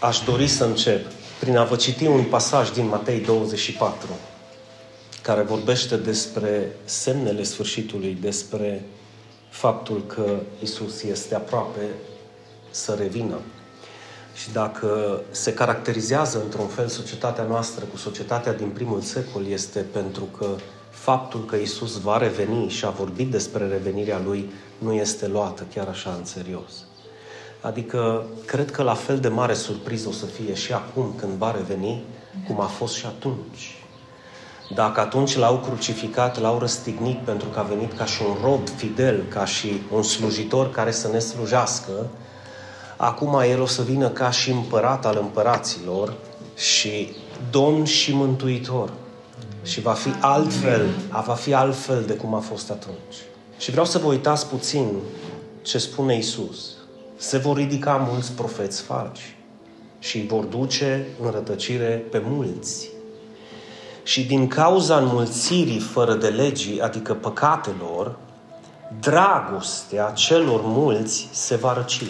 aș dori să încep prin a vă citi un pasaj din Matei 24, care vorbește despre semnele sfârșitului, despre faptul că Isus este aproape să revină. Și dacă se caracterizează într-un fel societatea noastră cu societatea din primul secol, este pentru că faptul că Isus va reveni și a vorbit despre revenirea Lui nu este luată chiar așa în serios. Adică, cred că la fel de mare surpriză o să fie și acum când va reveni, cum a fost și atunci. Dacă atunci l-au crucificat, l-au răstignit pentru că a venit ca și un rob fidel, ca și un slujitor care să ne slujească, acum el o să vină ca și împărat al împăraților și domn și mântuitor. Și va fi altfel, va fi altfel de cum a fost atunci. Și vreau să vă uitați puțin ce spune Isus. Se vor ridica mulți profeți falși și îi vor duce în rătăcire pe mulți. Și din cauza înmulțirii fără de legii, adică păcatelor, dragostea celor mulți se va răci.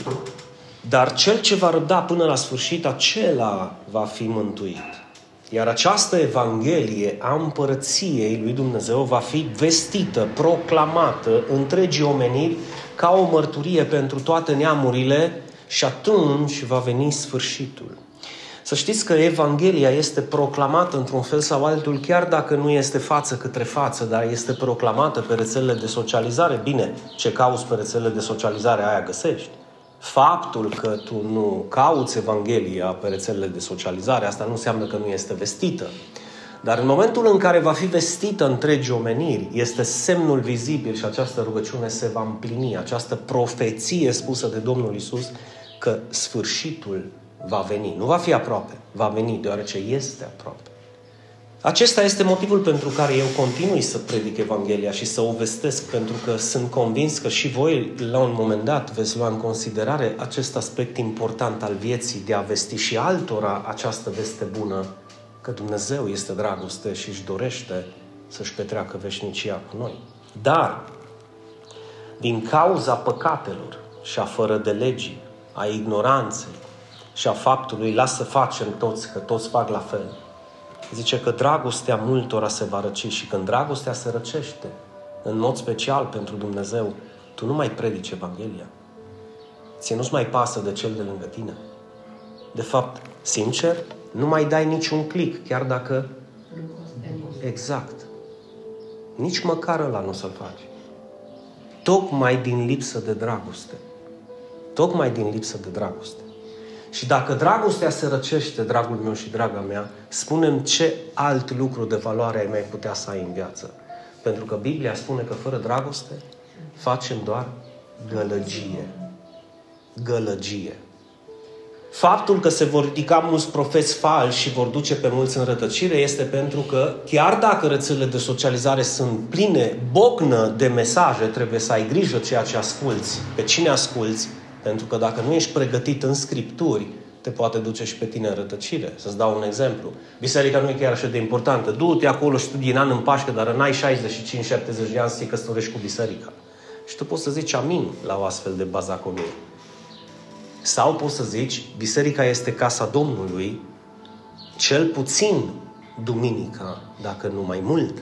Dar cel ce va răbda până la sfârșit, acela va fi mântuit. Iar această Evanghelie a împărăției lui Dumnezeu va fi vestită, proclamată întregii omeniri ca o mărturie pentru toate neamurile și atunci va veni sfârșitul. Să știți că Evanghelia este proclamată într-un fel sau altul, chiar dacă nu este față către față, dar este proclamată pe rețelele de socializare. Bine, ce cauți pe rețelele de socializare, aia găsești. Faptul că tu nu cauți Evanghelia pe rețelele de socializare, asta nu înseamnă că nu este vestită. Dar în momentul în care va fi vestită întregii omeniri, este semnul vizibil și această rugăciune se va împlini, această profeție spusă de Domnul Isus că sfârșitul va veni. Nu va fi aproape, va veni, deoarece este aproape. Acesta este motivul pentru care eu continui să predic Evanghelia și să o vestesc, pentru că sunt convins că și voi, la un moment dat, veți lua în considerare acest aspect important al vieții, de a vesti și altora această veste bună, că Dumnezeu este dragoste și își dorește să-și petreacă veșnicia cu noi. Dar, din cauza păcatelor și a fără de legii, a ignoranței și a faptului, lasă facem toți, că toți fac la fel, zice că dragostea multora se va răci și când dragostea se răcește, în mod special pentru Dumnezeu, tu nu mai predici Evanghelia. Ție nu-ți mai pasă de cel de lângă tine. De fapt, sincer, nu mai dai niciun click, chiar dacă... Exact. Nici măcar ăla nu o să-l faci. Tocmai din lipsă de dragoste. Tocmai din lipsă de dragoste. Și dacă dragostea se răcește, dragul meu și draga mea, spunem ce alt lucru de valoare ai mai putea să ai în viață. Pentru că Biblia spune că fără dragoste facem doar gălăgie. Gălăgie. Faptul că se vor ridica mulți profeți falși și vor duce pe mulți în rătăcire este pentru că, chiar dacă rețelele de socializare sunt pline, bocnă de mesaje, trebuie să ai grijă ceea ce asculți, pe cine asculți, pentru că dacă nu ești pregătit în scripturi, te poate duce și pe tine în rătăcire. Să-ți dau un exemplu. Biserica nu e chiar așa de importantă. Du-te acolo și tu din an în Paște, dar în ai 65-70 de ani să te căsătorești cu biserica. Și tu poți să zici amin la o astfel de bazaconie. Sau poți să zici, biserica este casa Domnului, cel puțin duminica, dacă nu mai mult,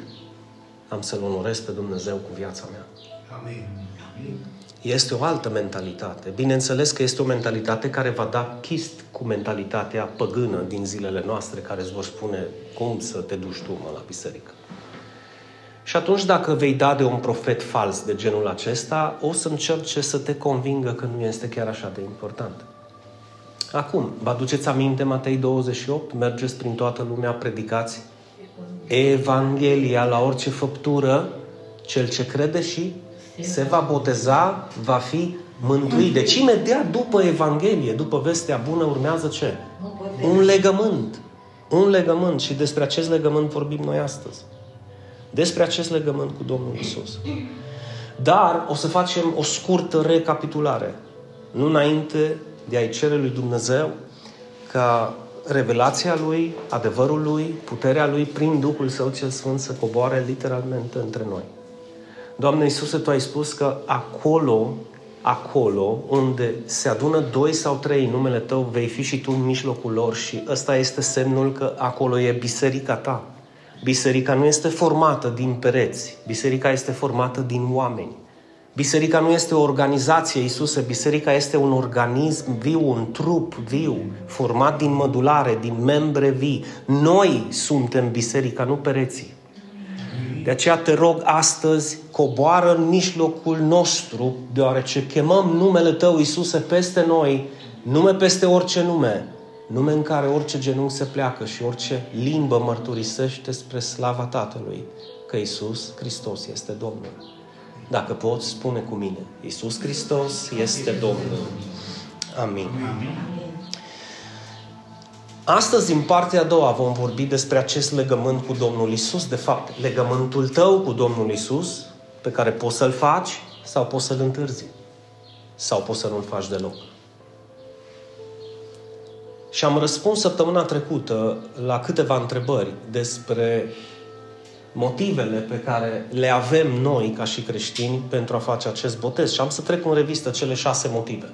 am să-L onorez pe Dumnezeu cu viața mea. Amin. Amin. Este o altă mentalitate. Bineînțeles că este o mentalitate care va da chist cu mentalitatea păgână din zilele noastre, care îți vor spune cum să te duci tu mă, la biserică. Și atunci, dacă vei da de un profet fals de genul acesta, o să încerce să te convingă că nu este chiar așa de important. Acum, vă aduceți aminte Matei 28? Mergeți prin toată lumea, predicați Evanghelia la orice făptură, cel ce crede și se va boteza, va fi mântuit. Deci imediat după Evanghelie, după vestea bună, urmează ce? Un legământ. Un legământ. Și despre acest legământ vorbim noi astăzi. Despre acest legământ cu Domnul Isus. Dar o să facem o scurtă recapitulare. Nu înainte de a-i cere lui Dumnezeu ca revelația Lui, adevărul Lui, puterea Lui, prin Duhul Său cel Sfânt să coboare literalmente între noi. Doamne Iisuse, Tu ai spus că acolo acolo unde se adună doi sau trei în numele tău, vei fi și tu în mijlocul lor și ăsta este semnul că acolo e biserica ta. Biserica nu este formată din pereți, biserica este formată din oameni. Biserica nu este o organizație, Iisuse, biserica este un organism viu, un trup viu, format din mădulare, din membre vii. Noi suntem biserica, nu pereții. De aceea te rog astăzi, coboară în mijlocul nostru, deoarece chemăm numele Tău, Iisuse, peste noi, nume peste orice nume, nume în care orice genunchi se pleacă și orice limbă mărturisește spre slava Tatălui că Iisus Hristos este Domnul. Dacă poți, spune cu mine, Iisus Hristos este Domnul. Amin. Astăzi, în partea a doua, vom vorbi despre acest legământ cu Domnul Isus. De fapt, legământul tău cu Domnul Isus, pe care poți să-l faci sau poți să-l întârzi. Sau poți să nu-l faci deloc. Și am răspuns săptămâna trecută la câteva întrebări despre motivele pe care le avem noi ca și creștini pentru a face acest botez. Și am să trec în revistă cele șase motive.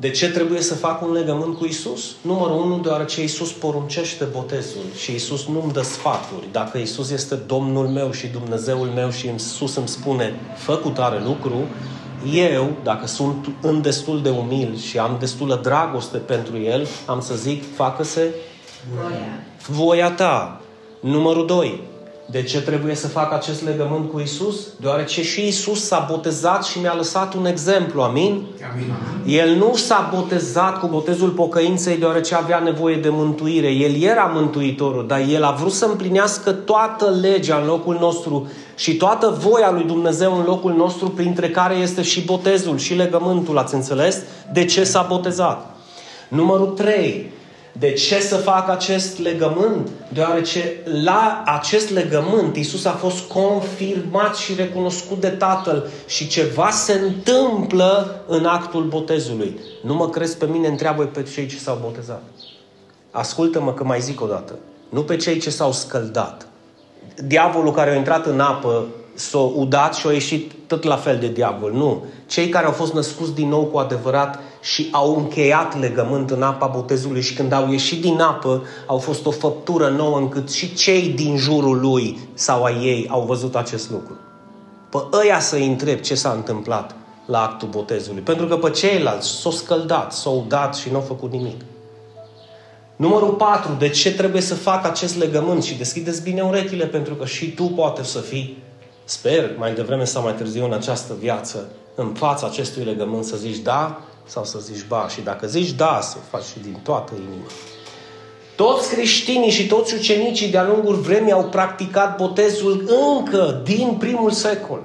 De ce trebuie să fac un legământ cu Isus? Numărul unu, deoarece Isus poruncește botezul și Isus nu-mi dă sfaturi. Dacă Isus este Domnul meu și Dumnezeul meu și Isus îmi spune, fă cu tare lucru, eu, dacă sunt în destul de umil și am destulă dragoste pentru El, am să zic, facă-se voia, voia ta. Numărul doi, de ce trebuie să fac acest legământ cu Isus? Deoarece și Isus s-a botezat și mi-a lăsat un exemplu. Amin? Amin? El nu s-a botezat cu botezul pocăinței deoarece avea nevoie de mântuire. El era mântuitorul, dar el a vrut să împlinească toată legea în locul nostru și toată voia lui Dumnezeu în locul nostru, printre care este și botezul și legământul. Ați înțeles? De ce s-a botezat? Numărul 3. De ce să fac acest legământ? Deoarece la acest legământ Isus a fost confirmat și recunoscut de Tatăl și ceva se întâmplă în actul botezului. Nu mă crezi pe mine, întreabă pe cei ce s-au botezat. Ascultă-mă că mai zic o dată. Nu pe cei ce s-au scăldat. Diavolul care a intrat în apă s-a udat și a ieșit tot la fel de diavol. Nu. Cei care au fost născuți din nou cu adevărat și au încheiat legământ în apa botezului și când au ieșit din apă, au fost o făptură nouă încât și cei din jurul lui sau a ei au văzut acest lucru. Pe ăia să-i întreb ce s-a întâmplat la actul botezului. Pentru că pe ceilalți s-au scăldat, s-au dat și nu au făcut nimic. Numărul 4. De ce trebuie să fac acest legământ? Și deschideți bine urechile pentru că și tu poate să fii, sper, mai devreme sau mai târziu în această viață, în fața acestui legământ să zici da, sau să zici ba. Și dacă zici da, să faci și din toată inima. Toți creștinii și toți ucenicii de-a lungul vremii au practicat botezul încă din primul secol.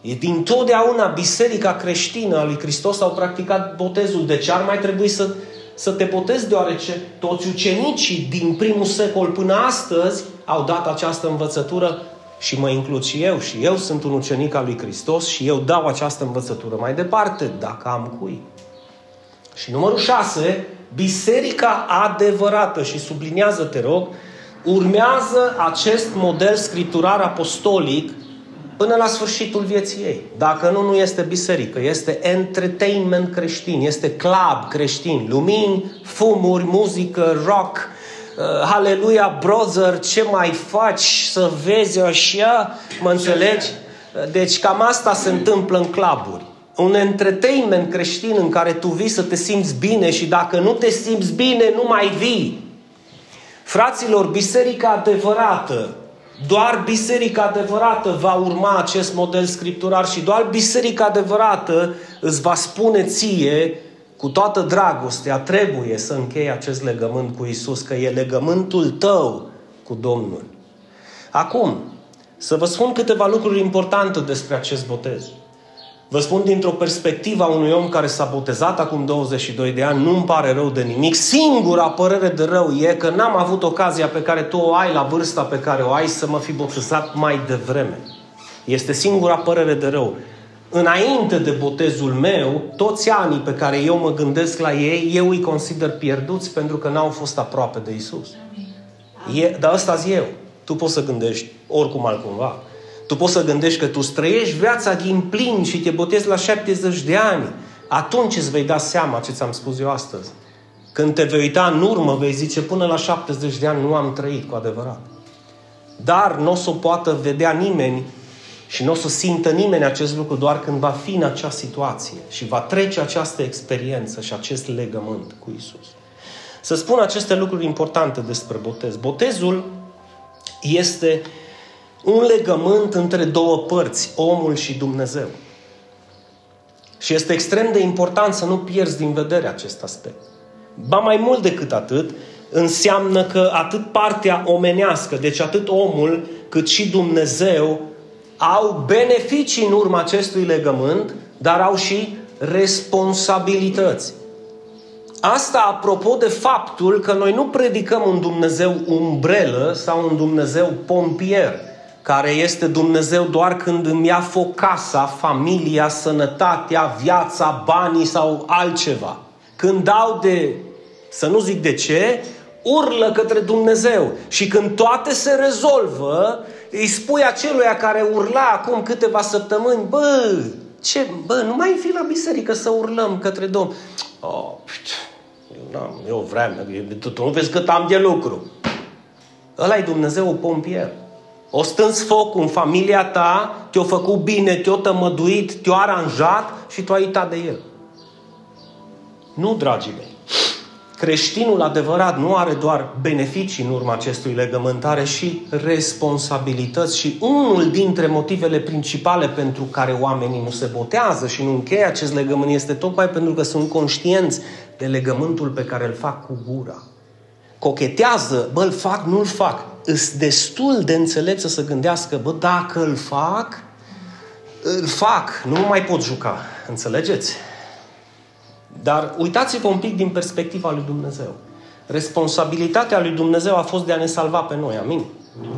E din totdeauna biserica creștină a lui Hristos au practicat botezul. De ce ar mai trebui să, să te botezi? Deoarece toți ucenicii din primul secol până astăzi au dat această învățătură și mă includ și eu. Și eu sunt un ucenic al lui Hristos și eu dau această învățătură mai departe, dacă am cui. Și numărul 6, biserica adevărată, și subliniază, te rog, urmează acest model scripturar apostolic până la sfârșitul vieții ei. Dacă nu, nu este biserică, este entertainment creștin, este club creștin, lumini, fumuri, muzică, rock, uh, Haleluia, brother, ce mai faci să vezi așa, mă înțelegi? Deci cam asta se întâmplă în cluburi un entertainment creștin în care tu vii să te simți bine și dacă nu te simți bine, nu mai vii. Fraților, biserica adevărată, doar biserica adevărată va urma acest model scripturar și doar biserica adevărată îți va spune ție cu toată dragostea, trebuie să închei acest legământ cu Isus, că e legământul tău cu Domnul. Acum, să vă spun câteva lucruri importante despre acest botez. Vă spun dintr-o perspectivă a unui om care s-a botezat acum 22 de ani, nu-mi pare rău de nimic. Singura părere de rău e că n-am avut ocazia pe care tu o ai la vârsta pe care o ai să mă fi botezat mai devreme. Este singura părere de rău. Înainte de botezul meu, toți anii pe care eu mă gândesc la ei, eu îi consider pierduți pentru că n-au fost aproape de Isus. E, dar ăsta eu. Tu poți să gândești oricum altcumva. Tu poți să gândești că tu străiești viața din plin și te botezi la 70 de ani. Atunci îți vei da seama ce ți-am spus eu astăzi. Când te vei uita în urmă, vei zice, până la 70 de ani nu am trăit cu adevărat. Dar nu o să o poată vedea nimeni și nu o să simtă nimeni acest lucru doar când va fi în acea situație și va trece această experiență și acest legământ cu Isus. Să spun aceste lucruri importante despre botez. Botezul este un legământ între două părți, omul și Dumnezeu. Și este extrem de important să nu pierzi din vedere acest aspect. Ba mai mult decât atât, înseamnă că atât partea omenească, deci atât omul, cât și Dumnezeu au beneficii în urma acestui legământ, dar au și responsabilități. Asta apropo de faptul că noi nu predicăm un Dumnezeu umbrelă sau un Dumnezeu pompier, care este Dumnezeu doar când îmi ia foc casa, familia, sănătatea, viața, banii sau altceva. Când dau de, să nu zic de ce, urlă către Dumnezeu. Și când toate se rezolvă, îi spui aceluia care urla acum câteva săptămâni, bă, ce, bă, nu mai fi la biserică să urlăm către Domn. Oh, eu, n-am, eu vreau, tu, tu nu vezi cât am de lucru. Ăla e Dumnezeu pompier. O stâns foc în familia ta, te-a făcut bine, te-a tămăduit, te-a aranjat și tu ai uitat de el. Nu, dragii mei. Creștinul adevărat nu are doar beneficii în urma acestui legământ, are și responsabilități și unul dintre motivele principale pentru care oamenii nu se botează și nu încheie acest legământ este tocmai pentru că sunt conștienți de legământul pe care îl fac cu gura. Cochetează, bă, îl fac, nu-l fac. Îs destul de înțelept să se gândească, bă, dacă îl fac, îl fac, nu mai pot juca. Înțelegeți? Dar uitați-vă un pic din perspectiva lui Dumnezeu. Responsabilitatea lui Dumnezeu a fost de a ne salva pe noi. Amin?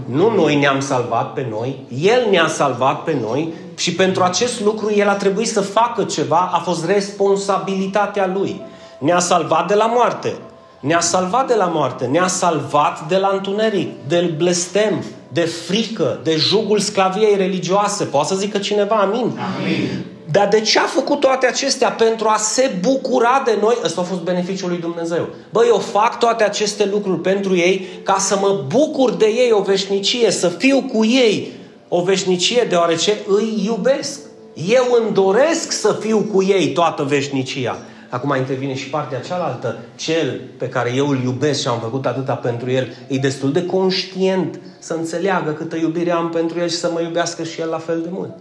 Nu noi ne-am salvat pe noi, El ne-a salvat pe noi și pentru acest lucru El a trebuit să facă ceva, a fost responsabilitatea Lui. Ne-a salvat de la moarte. Ne-a salvat de la moarte, ne-a salvat de la întuneric, de blestem, de frică, de jugul sclaviei religioase. Poate să zică cineva amin? Amin. Dar de ce a făcut toate acestea? Pentru a se bucura de noi. Ăsta a fost beneficiul lui Dumnezeu. Băi, eu fac toate aceste lucruri pentru ei ca să mă bucur de ei o veșnicie, să fiu cu ei o veșnicie, deoarece îi iubesc. Eu îmi doresc să fiu cu ei toată veșnicia. Acum intervine și partea cealaltă. Cel pe care eu îl iubesc și am făcut atâta pentru el, e destul de conștient să înțeleagă câtă iubire am pentru el și să mă iubească și el la fel de mult.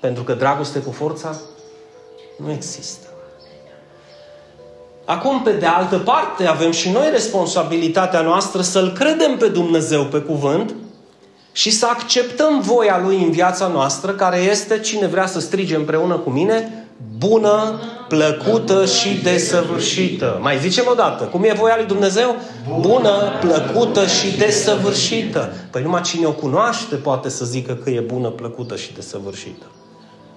Pentru că dragoste cu forța nu există. Acum, pe de altă parte, avem și noi responsabilitatea noastră să-L credem pe Dumnezeu pe cuvânt și să acceptăm voia Lui în viața noastră, care este, cine vrea să strige împreună cu mine, bună, plăcută și desăvârșită. Mai zicem o dată, cum e voia lui Dumnezeu? Bună, plăcută și desăvârșită. Păi numai cine o cunoaște poate să zică că e bună, plăcută și desăvârșită.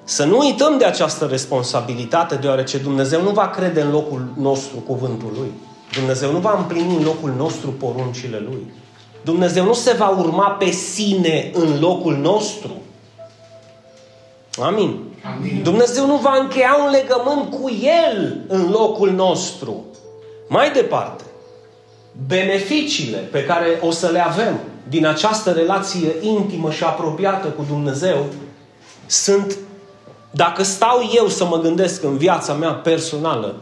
Să nu uităm de această responsabilitate, deoarece Dumnezeu nu va crede în locul nostru cuvântul Lui. Dumnezeu nu va împlini în locul nostru poruncile Lui. Dumnezeu nu se va urma pe sine în locul nostru. Amin. Amin. Dumnezeu nu va încheia un legământ cu El în locul nostru. Mai departe, beneficiile pe care o să le avem din această relație intimă și apropiată cu Dumnezeu sunt dacă stau eu să mă gândesc în viața mea personală,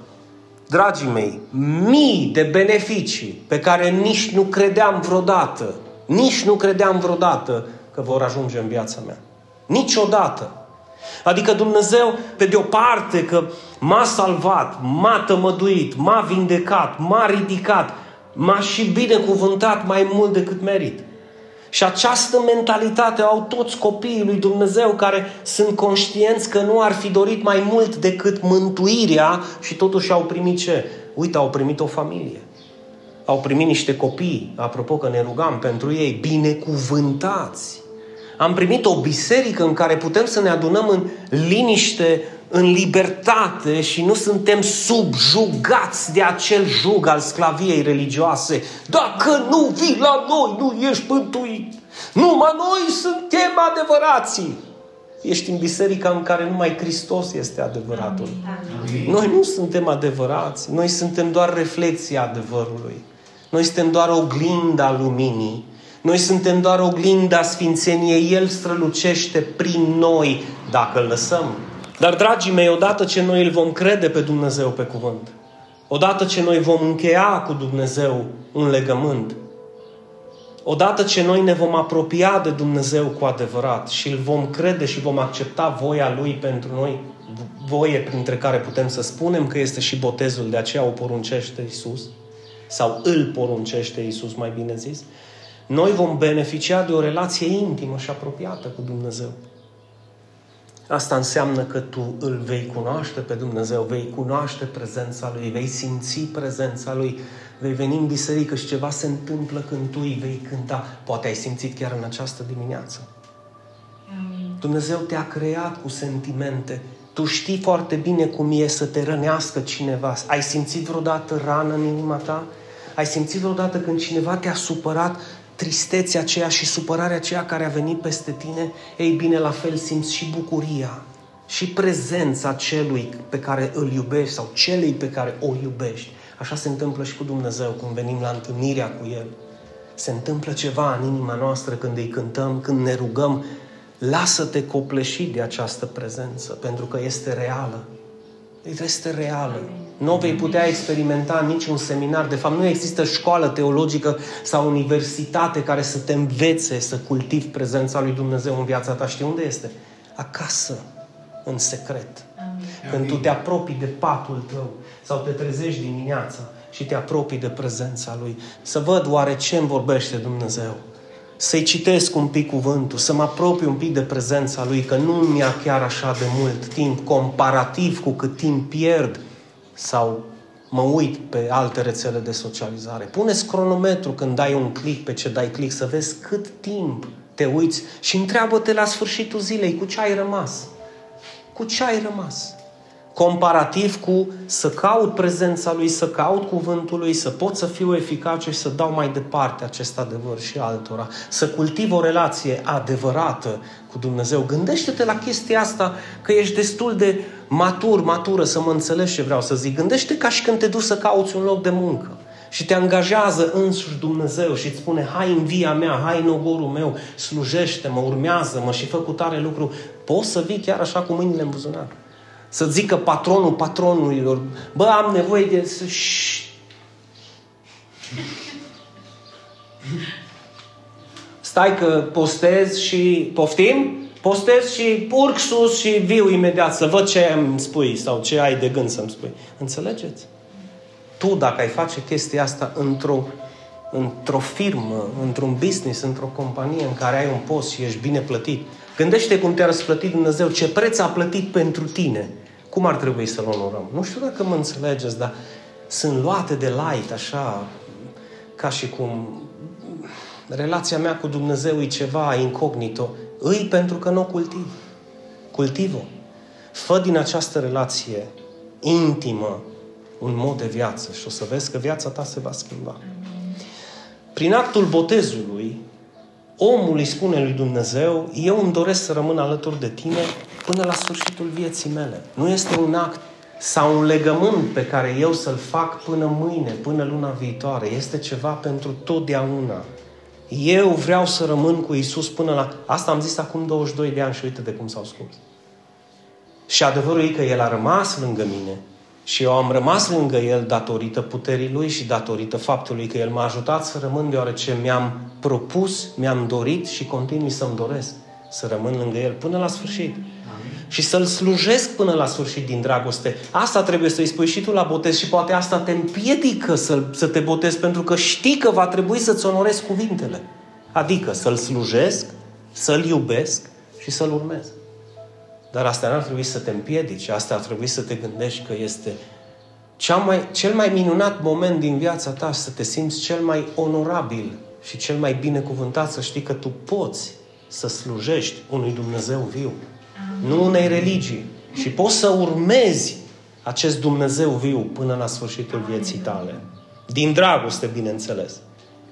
dragii mei, mii de beneficii pe care nici nu credeam vreodată, nici nu credeam vreodată că vor ajunge în viața mea. Niciodată. Adică Dumnezeu, pe de o parte, că m-a salvat, m-a tămăduit, m-a vindecat, m-a ridicat, m-a și binecuvântat mai mult decât merit. Și această mentalitate au toți copiii lui Dumnezeu care sunt conștienți că nu ar fi dorit mai mult decât mântuirea și totuși au primit ce? Uite, au primit o familie. Au primit niște copii, apropo că ne rugam pentru ei, binecuvântați. Am primit o biserică în care putem să ne adunăm în liniște, în libertate și nu suntem subjugați de acel jug al sclaviei religioase. Dacă nu vii la noi, nu ești mântuit. Numai noi suntem adevărații. Ești în biserica în care numai Hristos este adevăratul. Amin. Noi nu suntem adevărați. Noi suntem doar reflexia adevărului. Noi suntem doar oglinda luminii. Noi suntem doar oglinda sfințeniei. El strălucește prin noi dacă îl lăsăm. Dar, dragii mei, odată ce noi îl vom crede pe Dumnezeu pe cuvânt, odată ce noi vom încheia cu Dumnezeu un legământ, odată ce noi ne vom apropia de Dumnezeu cu adevărat și îl vom crede și vom accepta voia Lui pentru noi, voie printre care putem să spunem că este și botezul, de aceea o poruncește Isus, sau îl poruncește Isus, mai bine zis, noi vom beneficia de o relație intimă și apropiată cu Dumnezeu. Asta înseamnă că tu îl vei cunoaște pe Dumnezeu, vei cunoaște prezența Lui, vei simți prezența Lui, vei veni în biserică și ceva se întâmplă când tu îi vei cânta. Poate ai simțit chiar în această dimineață. Amin. Dumnezeu te-a creat cu sentimente. Tu știi foarte bine cum e să te rănească cineva. Ai simțit vreodată rană în inima ta? Ai simțit vreodată când cineva te-a supărat tristețea aceea și supărarea aceea care a venit peste tine, ei bine, la fel simți și bucuria și prezența celui pe care îl iubești sau celei pe care o iubești. Așa se întâmplă și cu Dumnezeu când venim la întâlnirea cu El. Se întâmplă ceva în inima noastră când îi cântăm, când ne rugăm. Lasă-te copleșit de această prezență, pentru că este reală. Este reală. Nu o vei putea experimenta în niciun seminar. De fapt, nu există școală teologică sau universitate care să te învețe să cultivi prezența lui Dumnezeu în viața ta. Știi unde este? Acasă, în secret. Amin. Când tu te apropii de patul tău sau te trezești dimineața și te apropii de prezența Lui, să văd oare ce îmi vorbește Dumnezeu să-i citesc un pic cuvântul, să mă apropii un pic de prezența Lui, că nu mi-a chiar așa de mult timp, comparativ cu cât timp pierd sau mă uit pe alte rețele de socializare. Puneți cronometru când dai un click pe ce dai click, să vezi cât timp te uiți și întreabă-te la sfârșitul zilei cu ce ai rămas. Cu ce ai rămas? Comparativ cu să caut prezența Lui, să caut cuvântul Lui, să pot să fiu eficace și să dau mai departe acest adevăr și altora, să cultiv o relație adevărată cu Dumnezeu. Gândește-te la chestia asta că ești destul de matur, matură să mă înțelegi ce vreau să zic. Gândește ca și când te duci să cauți un loc de muncă și te angajează însuși Dumnezeu și îți spune hai în via mea, hai în ogorul meu, slujește-mă, urmează-mă și fă cu tare lucru, poți să vii chiar așa cu mâinile în buzunar. Să zică patronul patronurilor, bă, am nevoie de... Stai că postez și poftim, postez și urc sus și viu imediat să văd ce îmi spui sau ce ai de gând să-mi spui. Înțelegeți? Tu, dacă ai face chestia asta într-o, într-o firmă, într-un business, într-o companie în care ai un post și ești bine plătit, gândește cum te-a răsplătit Dumnezeu, ce preț a plătit pentru tine cum ar trebui să-L onorăm? Nu știu dacă mă înțelegeți, dar sunt luate de light, așa, ca și cum relația mea cu Dumnezeu e ceva incognito. Îi pentru că nu o cultiv. Cultiv-o. Fă din această relație intimă un mod de viață și o să vezi că viața ta se va schimba. Prin actul botezului, omul îi spune lui Dumnezeu, eu îmi doresc să rămân alături de tine până la sfârșitul vieții mele. Nu este un act sau un legământ pe care eu să-l fac până mâine, până luna viitoare. Este ceva pentru totdeauna. Eu vreau să rămân cu Isus până la... Asta am zis acum 22 de ani și uite de cum s-au scurs. Și adevărul e că El a rămas lângă mine și eu am rămas lângă El datorită puterii Lui și datorită faptului că El m-a ajutat să rămân deoarece mi-am propus, mi-am dorit și continui să-mi doresc să rămân lângă El până la sfârșit și să-L slujesc până la sfârșit din dragoste. Asta trebuie să-i spui și tu la botez și poate asta te împiedică să, să te botezi pentru că știi că va trebui să-ți onorezi cuvintele. Adică să-L slujesc, să-L iubesc și să-L urmez. Dar asta n-ar trebui să te împiedici, asta ar trebui să te gândești că este cea mai, cel mai minunat moment din viața ta să te simți cel mai onorabil și cel mai binecuvântat să știi că tu poți să slujești unui Dumnezeu viu nu unei religii. Și poți să urmezi acest Dumnezeu viu până la sfârșitul vieții tale. Din dragoste, bineînțeles.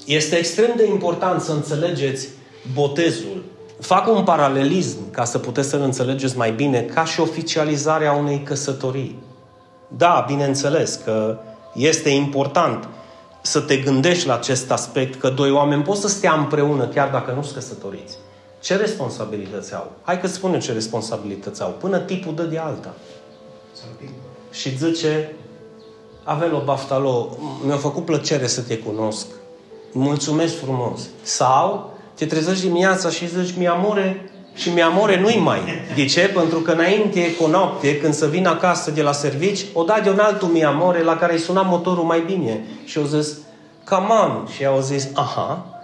Este extrem de important să înțelegeți botezul. Fac un paralelism ca să puteți să-l înțelegeți mai bine, ca și oficializarea unei căsătorii. Da, bineînțeles că este important să te gândești la acest aspect, că doi oameni pot să stea împreună chiar dacă nu sunt căsătoriți. Ce responsabilități au? Hai că spunem ce responsabilități au. Până tipul dă de alta. Și zice, Avelo Baftalo, mi-a făcut plăcere să te cunosc. Mulțumesc frumos. Sau te trezești dimineața și zici, mi amore, și mi amore nu-i mai. De ce? Pentru că înainte, cu noapte, când să vin acasă de la servici, o da de un altul mi amore la care îi suna motorul mai bine. Și au zis, come on. Și au zis, aha.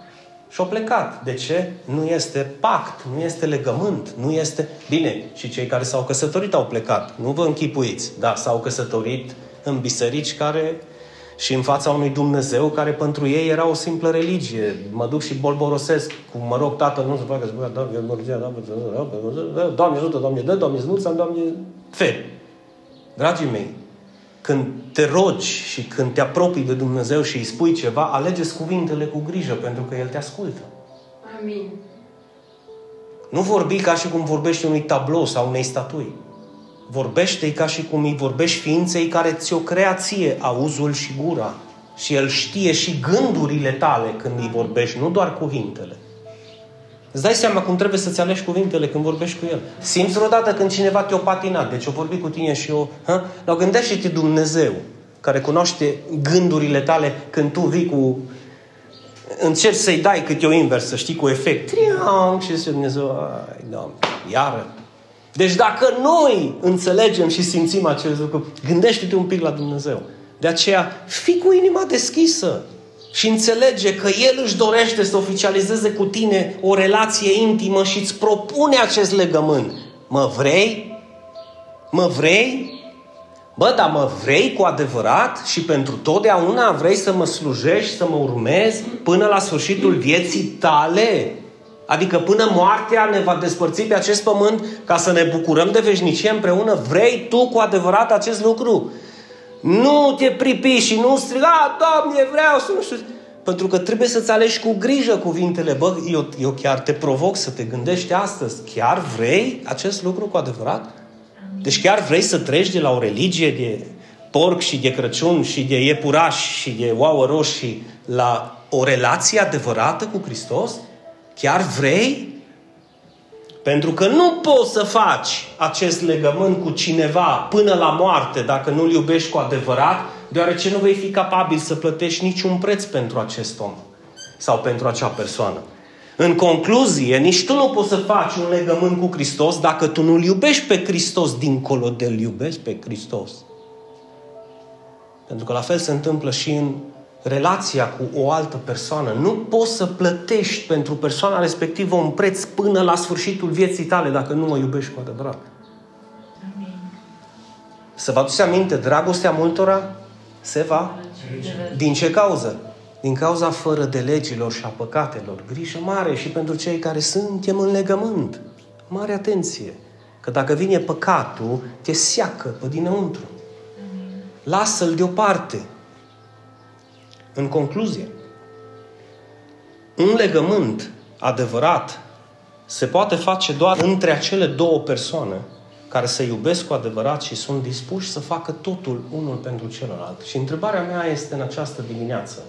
Și au plecat. De ce? Nu este pact, nu este legământ, nu este... Bine, și cei care s-au căsătorit au plecat. Nu vă închipuiți. Da, s-au căsătorit în biserici care și în fața unui Dumnezeu care pentru ei era o simplă religie. Mă duc și bolborosesc cu, mă rog, Tatăl nu se facă, Doamne, Doamne ajută, Doamne dă, Doamne znuța, Doamne fe. Dragii mei, când te rogi și când te apropii de Dumnezeu și îi spui ceva, alegeți cuvintele cu grijă, pentru că El te ascultă. Amin. Nu vorbi ca și cum vorbești unui tablou sau unei statui. Vorbește-i ca și cum îi vorbești ființei care ți-o crea ție auzul și gura. Și El știe și gândurile tale când îi vorbești, nu doar cuvintele. Îți dai seama cum trebuie să-ți alegi cuvintele când vorbești cu El. Simți vreodată când cineva te-o patinat, deci o vorbi cu tine și eu... Ha? Dar gândește-te Dumnezeu, care cunoaște gândurile tale când tu vii cu... Încerci să-i dai câte o inversă, știi, cu efect. Triang, și zice Dumnezeu, ai, Doamne, iară, deci dacă noi înțelegem și simțim acest lucru, gândește-te un pic la Dumnezeu. De aceea, fii cu inima deschisă și înțelege că El își dorește să oficializeze cu tine o relație intimă și îți propune acest legământ. Mă vrei? Mă vrei? Bă, dar mă vrei cu adevărat și pentru totdeauna vrei să mă slujești, să mă urmezi până la sfârșitul vieții tale? Adică până moartea ne va despărți pe acest pământ ca să ne bucurăm de veșnicie împreună. Vrei tu cu adevărat acest lucru? Nu te pripi și nu striga, Doamne, vreau să nu știu. Pentru că trebuie să-ți alegi cu grijă cuvintele. Bă, eu, eu chiar te provoc să te gândești astăzi. Chiar vrei acest lucru cu adevărat? Deci chiar vrei să treci de la o religie de porc și de Crăciun și de iepuraș și de ouă roșii la o relație adevărată cu Hristos? Chiar vrei? Pentru că nu poți să faci acest legământ cu cineva până la moarte dacă nu-l iubești cu adevărat, deoarece nu vei fi capabil să plătești niciun preț pentru acest om sau pentru acea persoană. În concluzie, nici tu nu poți să faci un legământ cu Hristos dacă tu nu-L iubești pe Hristos dincolo de-L iubești pe Hristos. Pentru că la fel se întâmplă și în relația cu o altă persoană. Nu poți să plătești pentru persoana respectivă un preț până la sfârșitul vieții tale dacă nu mă iubești cu adevărat. Amin. Să vă aduceți aminte, dragostea multora se va... Din ce cauză? Din cauza fără de legilor și a păcatelor. Grijă mare și pentru cei care suntem în legământ. Mare atenție! Că dacă vine păcatul, te seacă pe dinăuntru. Lasă-l deoparte. În concluzie, un legământ adevărat se poate face doar între acele două persoane care se iubesc cu adevărat și sunt dispuși să facă totul unul pentru celălalt. Și întrebarea mea este în această dimineață.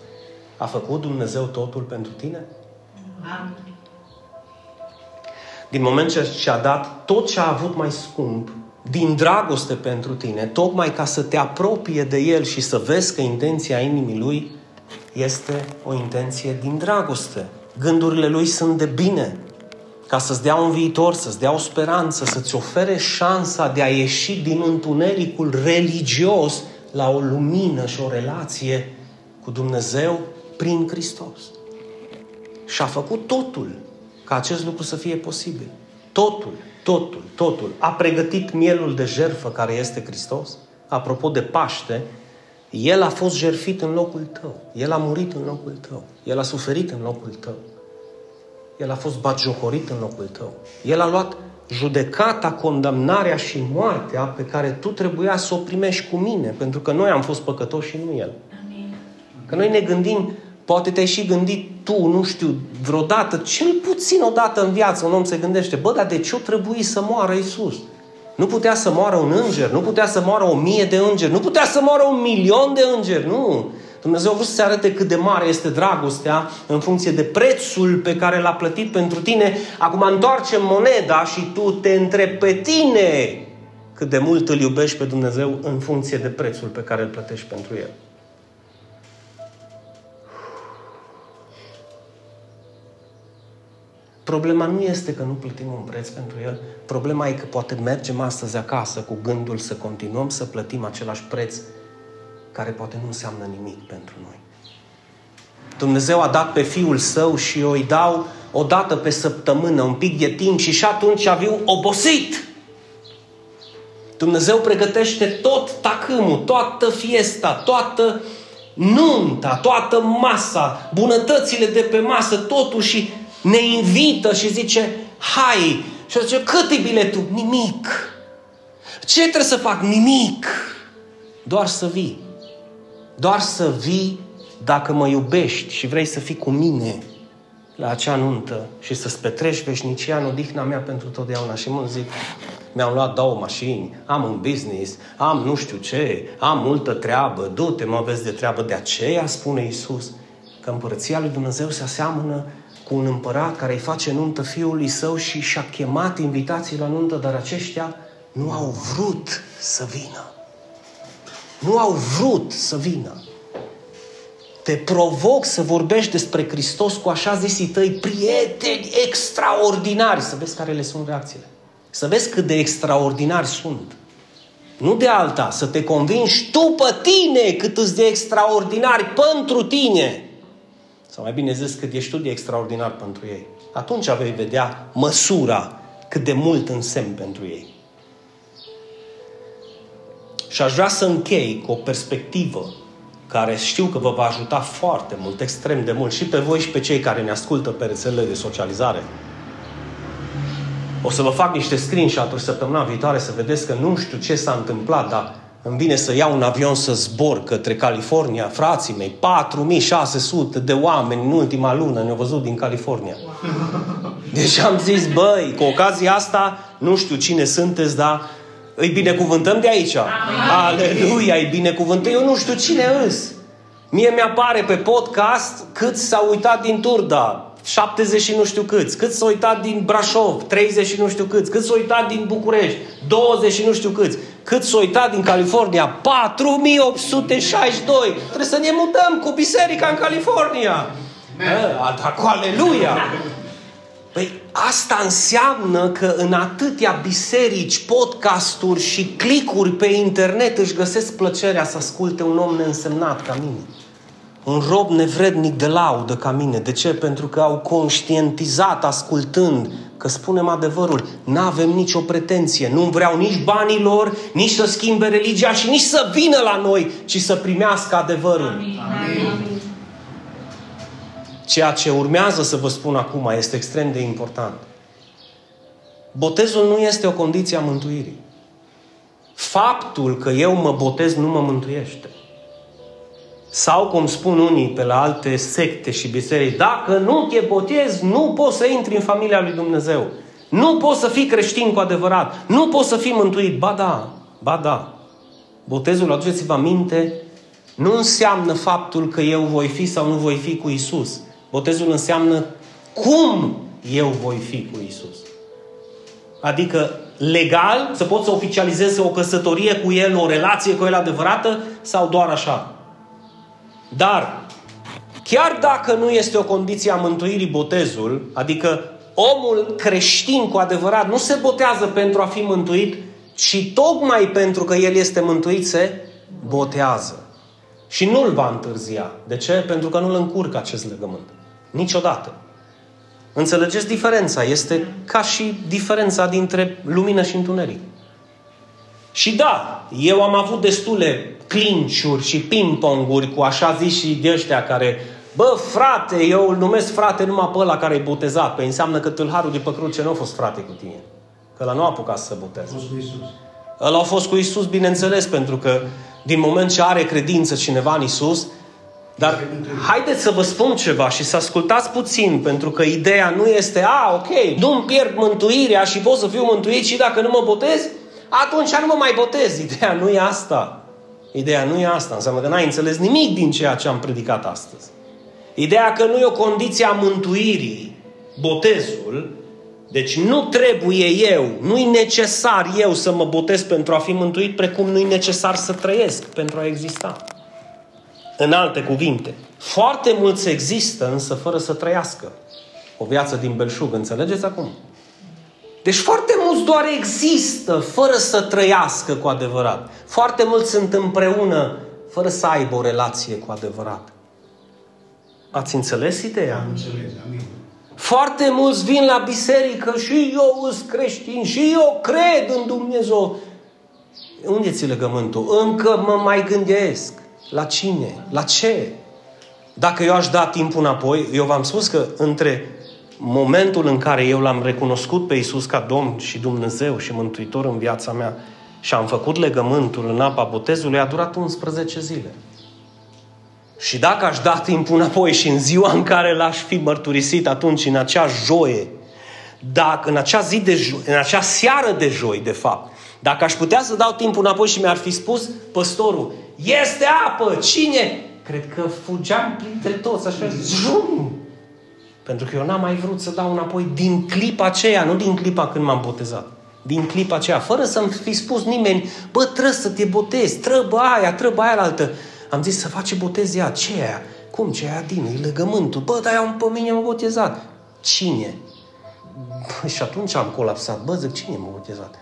A făcut Dumnezeu totul pentru tine? Amin. Din moment ce și-a dat tot ce a avut mai scump, din dragoste pentru tine, tocmai ca să te apropie de El și să vezi că intenția inimii Lui este o intenție din dragoste. Gândurile lui sunt de bine, ca să-ți dea un viitor, să-ți dea o speranță, să-ți ofere șansa de a ieși din întunericul religios la o lumină și o relație cu Dumnezeu prin Hristos. Și a făcut totul ca acest lucru să fie posibil. Totul, totul, totul. A pregătit mielul de jerfă care este Hristos. Apropo de Paște, el a fost jerfit în locul tău. El a murit în locul tău. El a suferit în locul tău. El a fost batjocorit în locul tău. El a luat judecata, condamnarea și moartea pe care tu trebuia să o primești cu mine, pentru că noi am fost păcătoși și nu El. Amin. Că noi ne gândim, Poate te-ai și gândit tu, nu știu, vreodată, cel puțin o dată în viață un om se gândește, bă, dar de ce o trebuie să moară Isus? Nu putea să moară un înger, nu putea să moară o mie de îngeri, nu putea să moară un milion de îngeri, nu. Dumnezeu a vrut să se arate cât de mare este dragostea în funcție de prețul pe care l-a plătit pentru tine. Acum întoarcem moneda și tu te întrebi pe tine cât de mult îl iubești pe Dumnezeu în funcție de prețul pe care îl plătești pentru El. Problema nu este că nu plătim un preț pentru el, problema e că poate mergem astăzi acasă cu gândul să continuăm să plătim același preț care poate nu înseamnă nimic pentru noi. Dumnezeu a dat pe Fiul Său și eu îi dau o dată pe săptămână, un pic de timp și și atunci aviu obosit. Dumnezeu pregătește tot tacâmul, toată fiesta, toată nunta, toată masa, bunătățile de pe masă, totul și ne invită și zice, hai, și zice, cât e biletul? Nimic. Ce trebuie să fac? Nimic. Doar să vii. Doar să vii dacă mă iubești și vrei să fii cu mine la acea nuntă și să-ți petreci veșnicia în odihna mea pentru totdeauna. Și mă zic, mi-am luat două mașini, am un business, am nu știu ce, am multă treabă, du-te mă vezi de treabă. De aceea spune Isus că împărăția lui Dumnezeu se aseamănă cu un împărat care îi face nuntă fiului său și și-a chemat invitații la nuntă, dar aceștia nu au vrut să vină. Nu au vrut să vină. Te provoc să vorbești despre Hristos cu așa zisii tăi prieteni extraordinari. Să vezi care le sunt reacțiile. Să vezi cât de extraordinari sunt. Nu de alta, să te convingi tu pe tine cât îți de extraordinari pentru tine sau mai bine zis, cât ești tu de extraordinar pentru ei. Atunci vei vedea măsura cât de mult însemn pentru ei. Și aș vrea să închei cu o perspectivă care știu că vă va ajuta foarte mult, extrem de mult, și pe voi și pe cei care ne ascultă pe rețelele de socializare. O să vă fac niște screenshot-uri săptămâna viitoare să vedeți că nu știu ce s-a întâmplat, dar îmi vine să iau un avion să zbor către California, frații mei, 4600 de oameni în ultima lună ne-au văzut din California. Deci am zis, băi, cu ocazia asta, nu știu cine sunteți, dar îi binecuvântăm de aici. Aleluia, îi binecuvântăm. Eu nu știu cine îs. Mie mi-apare pe podcast cât s-au uitat din Turda, 70 și nu știu câți, cât s-au uitat din Brașov, 30 și nu știu câți, cât s-au uitat din București, 20 și nu știu câți, cât s-au uitat din California, 4862. Trebuie să ne mutăm cu biserica în California. Cu aleluia! Păi asta înseamnă că în atâtea biserici, podcasturi și clicuri pe internet își găsesc plăcerea să asculte un om neînsemnat ca mine un rob nevrednic de laudă ca mine. De ce? Pentru că au conștientizat ascultând că spunem adevărul, nu avem nicio pretenție, nu vreau nici banii lor, nici să schimbe religia și nici să vină la noi, ci să primească adevărul. Amin. Ceea ce urmează să vă spun acum este extrem de important. Botezul nu este o condiție a mântuirii. Faptul că eu mă botez nu mă mântuiește. Sau, cum spun unii pe la alte secte și biserici, dacă nu te botezi, nu poți să intri în familia lui Dumnezeu. Nu poți să fii creștin cu adevărat. Nu poți să fii mântuit. Ba da, ba da. Botezul, aduceți-vă aminte, nu înseamnă faptul că eu voi fi sau nu voi fi cu Isus. Botezul înseamnă cum eu voi fi cu Isus. Adică legal, să pot să oficializez o căsătorie cu El, o relație cu El adevărată, sau doar așa, dar, chiar dacă nu este o condiție a mântuirii botezul, adică omul creștin cu adevărat nu se botează pentru a fi mântuit, ci tocmai pentru că el este mântuit se botează. Și nu-l va întârzia. De ce? Pentru că nu-l încurcă acest legământ. Niciodată. Înțelegeți diferența? Este ca și diferența dintre lumină și întuneric. Și da, eu am avut destule clinciuri și ping-ponguri cu așa zis și de ăștia care Bă, frate, eu îl numesc frate numai pe ăla care e botezat. Păi înseamnă că tâlharul de pe cruce nu a fost frate cu tine. Că ăla nu a apucat să se boteze. A fost cu Isus. Ăla a fost cu Isus, bineînțeles, pentru că din moment ce are credință cineva în Isus, Dar haideți să vă spun ceva și să ascultați puțin, pentru că ideea nu este, a, ok, nu-mi pierd mântuirea și pot să fiu mântuit și dacă nu mă botez, atunci nu mă mai botez. Ideea nu e asta. Ideea nu e asta. Înseamnă că n-ai înțeles nimic din ceea ce am predicat astăzi. Ideea că nu e o condiție a mântuirii, botezul, deci nu trebuie eu, nu-i necesar eu să mă botez pentru a fi mântuit, precum nu-i necesar să trăiesc pentru a exista. În alte cuvinte, foarte mulți există, însă fără să trăiască. O viață din belșug, înțelegeți acum? Deci foarte mulți doar există fără să trăiască cu adevărat. Foarte mulți sunt împreună fără să aibă o relație cu adevărat. Ați înțeles ideea? Am înțeles, amin. Foarte mulți vin la biserică și eu sunt creștin și eu cred în Dumnezeu. Unde ți legământul? Încă mă mai gândesc. La cine? La ce? Dacă eu aș da timpul înapoi, eu v-am spus că între momentul în care eu l-am recunoscut pe Isus ca Domn și Dumnezeu și Mântuitor în viața mea și am făcut legământul în apa botezului, a durat 11 zile. Și dacă aș da timpul înapoi și în ziua în care l-aș fi mărturisit atunci, în acea joie, dacă în acea zi de joi, în acea seară de joi, de fapt, dacă aș putea să dau timpul înapoi și mi-ar fi spus păstorul, este apă, cine? Cred că fugeam printre toți, așa, zum! Pentru că eu n-am mai vrut să dau înapoi din clipa aceea, nu din clipa când m-am botezat. Din clipa aceea, fără să-mi fi spus nimeni, bă, trebuie să te botezi, trăbă aia, trăbă aia altă. Am zis să face botez ea. Ce e aia? Cum? Ce e aia din? E legământul. Bă, dar eu pe mine m-am botezat. Cine? Bă, și atunci am colapsat. Bă, zic, cine m-a botezat?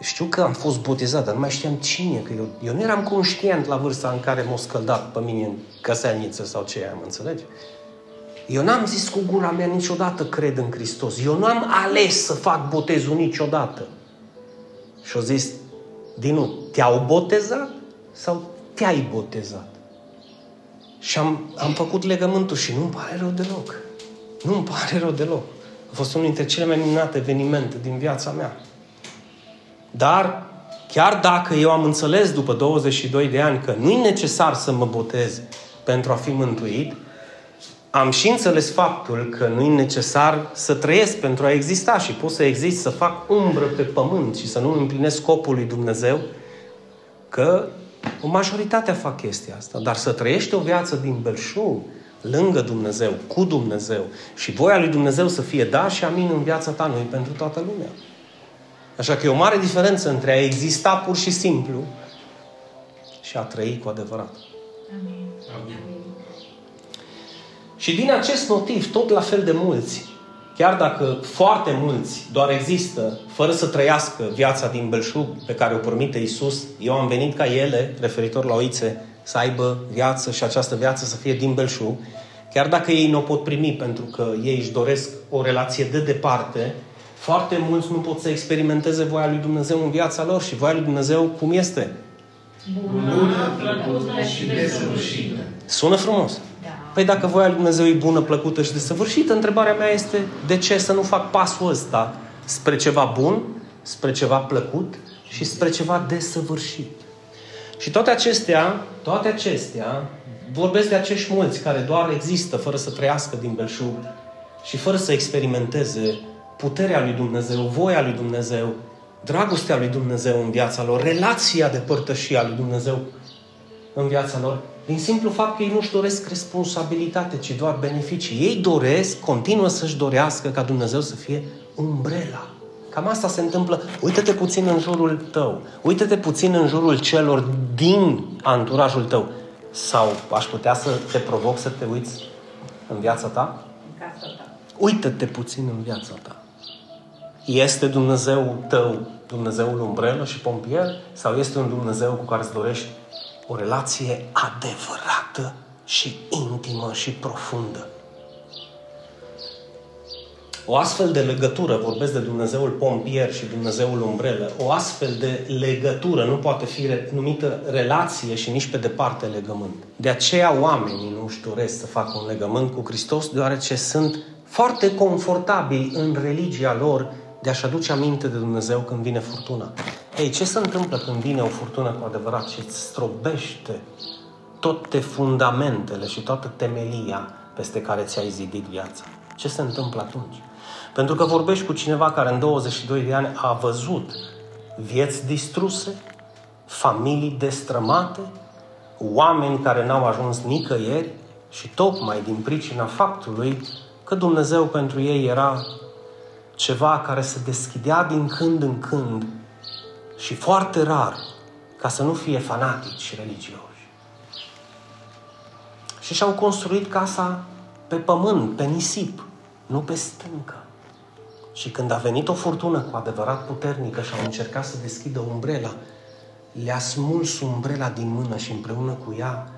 Știu că am fost botezat, dar nu mai știam cine, că eu, eu nu eram conștient la vârsta în care m-a scăldat pe mine în căselniță sau ce am înțelege? Eu n-am zis cu gura mea niciodată cred în Hristos. Eu nu am ales să fac botezul niciodată. Și au zis, Dinu, te-au botezat sau te-ai botezat? Și am, am făcut legământul și nu-mi pare rău deloc. Nu-mi pare rău deloc. A fost unul dintre cele mai minunate evenimente din viața mea. Dar, chiar dacă eu am înțeles după 22 de ani că nu e necesar să mă botez pentru a fi mântuit, am și înțeles faptul că nu e necesar să trăiesc pentru a exista și pot să exist, să fac umbră pe pământ și să nu împlinesc scopul lui Dumnezeu, că o majoritatea fac chestia asta. Dar să trăiești o viață din belșug, lângă Dumnezeu, cu Dumnezeu și voia lui Dumnezeu să fie da și amin în viața ta, nu pentru toată lumea. Așa că e o mare diferență între a exista pur și simplu și a trăi cu adevărat. Amin. Amin. Și din acest motiv, tot la fel de mulți, chiar dacă foarte mulți doar există fără să trăiască viața din belșug pe care o permite Isus, eu am venit ca ele, referitor la oițe, să aibă viață și această viață să fie din belșug, chiar dacă ei nu o pot primi pentru că ei își doresc o relație de departe, foarte mulți nu pot să experimenteze voia lui Dumnezeu în viața lor și voia lui Dumnezeu cum este? Bună, plăcută și desăvârșită. Sună frumos. Da. Păi dacă voia lui Dumnezeu e bună, plăcută și desăvârșită, întrebarea mea este de ce să nu fac pasul ăsta spre ceva bun, spre ceva plăcut și spre ceva desăvârșit. Și toate acestea, toate acestea, vorbesc de acești mulți care doar există fără să trăiască din belșug și fără să experimenteze puterea lui Dumnezeu, voia lui Dumnezeu, dragostea lui Dumnezeu în viața lor, relația de părtășie a lui Dumnezeu în viața lor, din simplu fapt că ei nu-și doresc responsabilitate, ci doar beneficii. Ei doresc, continuă să-și dorească ca Dumnezeu să fie umbrela. Cam asta se întâmplă. Uită-te puțin în jurul tău. Uită-te puțin în jurul celor din anturajul tău. Sau aș putea să te provoc să te uiți în viața ta? Uită-te puțin în viața ta. Este Dumnezeu tău Dumnezeul umbrelă și pompier sau este un Dumnezeu cu care îți dorești o relație adevărată și intimă și profundă. O astfel de legătură, vorbesc de Dumnezeul pompier și Dumnezeul umbrelă, o astfel de legătură nu poate fi numită relație și nici pe departe legământ. De aceea oamenii nu își doresc să facă un legământ cu Hristos, deoarece sunt foarte confortabili în religia lor de a-și aduce aminte de Dumnezeu când vine furtuna. Ei, ce se întâmplă când vine o furtună cu adevărat și îți strobește toate fundamentele și toată temelia peste care ți-ai zidit viața. Ce se întâmplă atunci? Pentru că vorbești cu cineva care în 22 de ani a văzut vieți distruse, familii destrămate, oameni care n-au ajuns nicăieri și tocmai din pricina faptului că Dumnezeu pentru ei era ceva care se deschidea din când în când și foarte rar ca să nu fie fanatici și religioși. Și și-au construit casa pe pământ, pe nisip, nu pe stâncă. Și când a venit o furtună cu adevărat puternică și au încercat să deschidă umbrela, le-a smuls umbrela din mână și împreună cu ea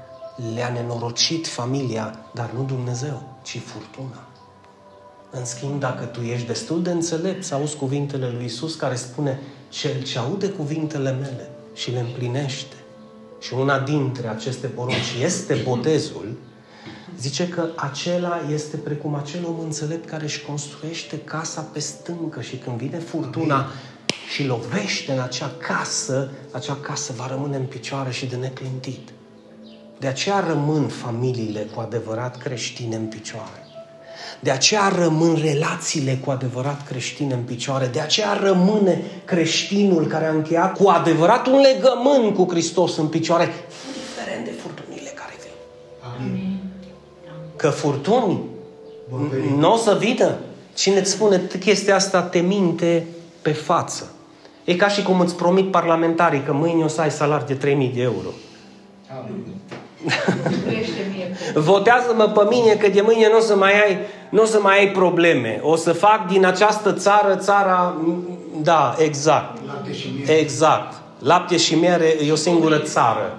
le-a nenorocit familia, dar nu Dumnezeu, ci furtuna. În schimb, dacă tu ești destul de înțelept să auzi cuvintele lui Isus care spune cel ce aude cuvintele mele și le împlinește și una dintre aceste porunci este botezul, zice că acela este precum acel om înțelept care își construiește casa pe stâncă și când vine furtuna și lovește în acea casă, acea casă va rămâne în picioare și de neclintit. De aceea rămân familiile cu adevărat creștine în picioare. De aceea rămân relațiile cu adevărat creștine în picioare. De aceea rămâne creștinul care a încheiat cu adevărat un legământ cu Hristos în picioare, indiferent de furtunile care vin. Amin. Că furtuni nu o să vină. Cine îți spune chestia asta te minte pe față. E ca și cum îți promit parlamentarii că mâine o să ai salari de 3000 de euro. Amin. Votează-mă pe mine că de mâine nu o să mai ai, nu o să mai ai probleme. O să fac din această țară țara da, exact. Exact. Lapte și miere e o singură țară.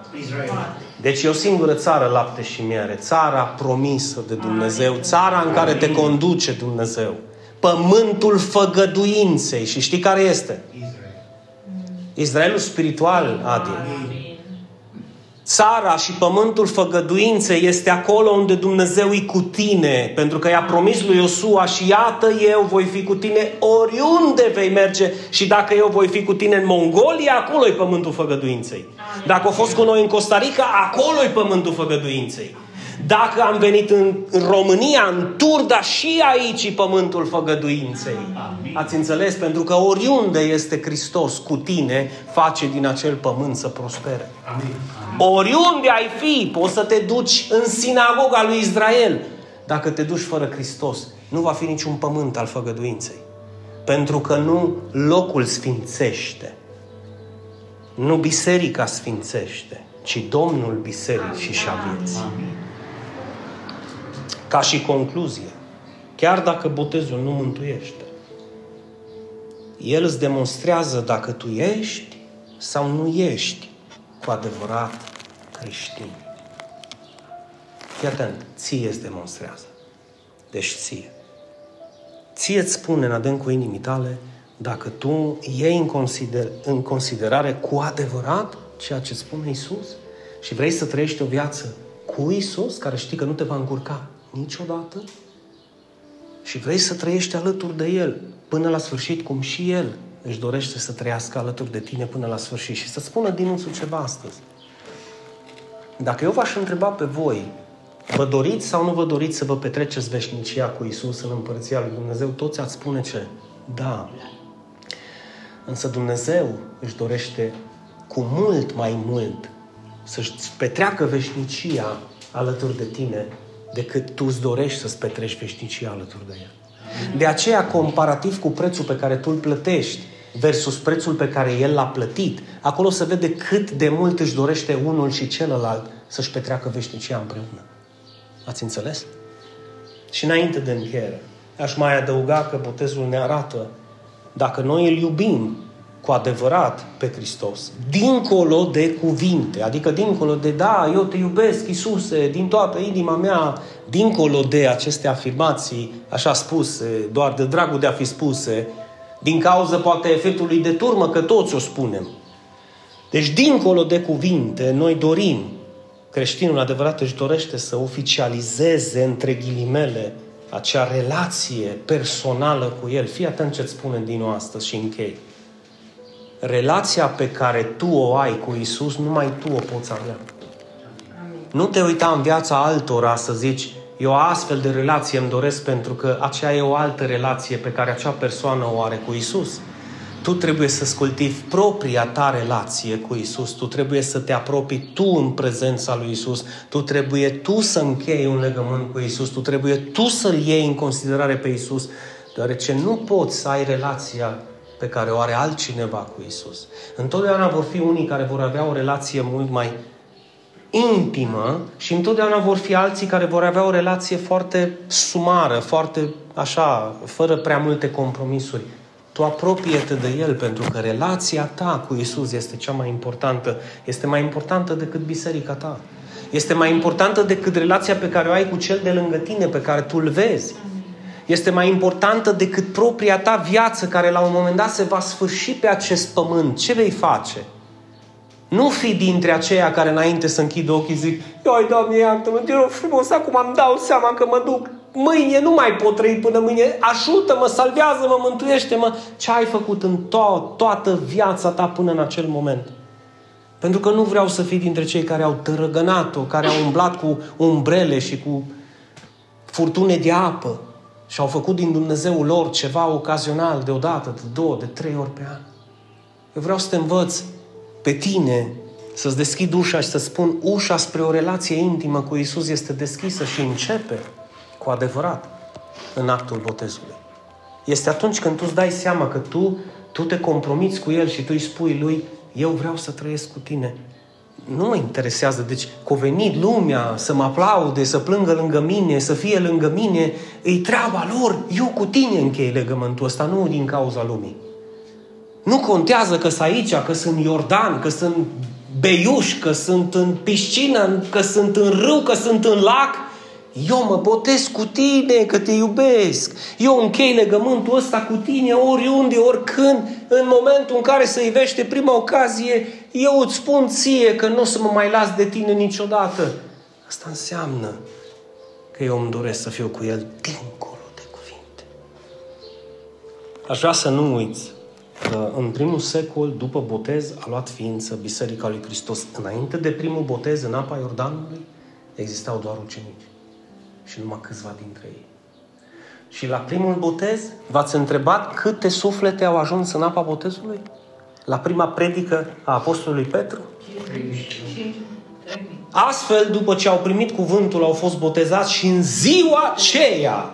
Deci e o singură țară lapte și miere. Țara promisă de Dumnezeu. Țara în care te conduce Dumnezeu. Pământul făgăduinței. Și știi care este? Israelul spiritual, Adi. Țara și pământul făgăduinței este acolo unde Dumnezeu e cu tine, pentru că i-a promis lui Iosua și iată eu voi fi cu tine oriunde vei merge și dacă eu voi fi cu tine în Mongolia, acolo e pământul făgăduinței. Dacă a fost cu noi în Costa Rica, acolo e pământul făgăduinței. Dacă am venit în România, în Turda, și aici e pământul făgăduinței. Amin. Ați înțeles? Pentru că oriunde este Hristos cu tine, face din acel pământ să prospere. Amin. Oriunde ai fi, poți să te duci în sinagoga lui Israel. Dacă te duci fără Hristos, nu va fi niciun pământ al făgăduinței. Pentru că nu locul sfințește, nu biserica sfințește, ci Domnul bisericii și a vieții. Ca și concluzie, chiar dacă botezul nu mântuiește, el îți demonstrează dacă tu ești sau nu ești cu adevărat creștin. Fii atent, ție îți demonstrează. Deci ție. Ție îți spune în adâncul inimii tale dacă tu iei în, consider, în considerare cu adevărat ceea ce spune Isus și vrei să trăiești o viață cu Isus, care știi că nu te va încurca niciodată și vrei să trăiești alături de El până la sfârșit, cum și El își dorește să trăiască alături de tine până la sfârșit și să spună din însuși ceva astăzi. Dacă eu v-aș întreba pe voi, vă doriți sau nu vă doriți să vă petreceți veșnicia cu Isus în Împărăția Lui Dumnezeu, toți ați spune ce? Da. Însă Dumnezeu își dorește cu mult mai mult să-și petreacă veșnicia alături de tine decât tu îți dorești să-ți petreci veșnicia alături de El. De aceea, comparativ cu prețul pe care tu îl plătești versus prețul pe care El l-a plătit, acolo se vede cât de mult își dorește unul și celălalt să-și petreacă veșnicia împreună. Ați înțeles? Și înainte de încheiere, aș mai adăuga că botezul ne arată dacă noi îl iubim cu adevărat pe Hristos, dincolo de cuvinte, adică dincolo de da, eu te iubesc, Iisuse, din toată inima mea, dincolo de aceste afirmații, așa spuse, doar de dragul de a fi spuse, din cauza poate efectului de turmă, că toți o spunem. Deci, dincolo de cuvinte, noi dorim, creștinul adevărat își dorește să oficializeze, între ghilimele, acea relație personală cu El. Fii atent ce-ți spune din nou astăzi și închei relația pe care tu o ai cu Isus, numai tu o poți avea. nu te uita în viața altora să zici, eu astfel de relație îmi doresc pentru că aceea e o altă relație pe care acea persoană o are cu Isus. Tu trebuie să-ți cultivi propria ta relație cu Isus. Tu trebuie să te apropii tu în prezența lui Isus. Tu trebuie tu să închei un legământ cu Isus. Tu trebuie tu să-L iei în considerare pe Isus. Deoarece nu poți să ai relația pe care o are altcineva cu Isus. Întotdeauna vor fi unii care vor avea o relație mult mai intimă și întotdeauna vor fi alții care vor avea o relație foarte sumară, foarte așa, fără prea multe compromisuri. Tu apropie-te de El pentru că relația ta cu Isus este cea mai importantă. Este mai importantă decât biserica ta. Este mai importantă decât relația pe care o ai cu cel de lângă tine, pe care tu îl vezi. Este mai importantă decât propria ta viață care la un moment dat se va sfârși pe acest pământ. Ce vei face? Nu fi dintre aceia care înainte să închid ochii zic Ioi, Doamne, iartă-mă, te rog frumos, acum îmi dau seama că mă duc Mâine nu mai pot trăi până mâine Ajută-mă, salvează-mă, mântuiește-mă Ce ai făcut în to- toată viața ta până în acel moment? Pentru că nu vreau să fii dintre cei care au tărăgănat-o Care au umblat cu umbrele și cu furtune de apă Și au făcut din Dumnezeul lor ceva ocazional Deodată, de două, de trei ori pe an Eu vreau să te învăț pe tine să-ți deschid ușa și să spun ușa spre o relație intimă cu Isus este deschisă și începe cu adevărat în actul botezului. Este atunci când tu îți dai seama că tu, tu te compromiți cu El și tu îi spui Lui, eu vreau să trăiesc cu tine. Nu mă interesează. Deci, că venit lumea să mă aplaude, să plângă lângă mine, să fie lângă mine, îi treaba lor. Eu cu tine închei legământul ăsta, nu din cauza lumii. Nu contează că sunt aici, că sunt Iordan, că sunt Beiuș, că sunt în piscină, că sunt în râu, că sunt în lac. Eu mă botez cu tine, că te iubesc. Eu închei legământul ăsta cu tine oriunde, oricând, în momentul în care se ivește prima ocazie, eu îți spun ție că nu o să mă mai las de tine niciodată. Asta înseamnă că eu îmi doresc să fiu cu el dincolo de cuvinte. Aș vrea să nu uiți că în primul secol, după botez, a luat ființă Biserica lui Hristos. Înainte de primul botez în apa Iordanului, existau doar ucenici. Și numai câțiva dintre ei. Și la primul botez, v-ați întrebat câte suflete au ajuns în apa botezului? La prima predică a Apostolului Petru? Astfel, după ce au primit cuvântul, au fost botezați și în ziua aceea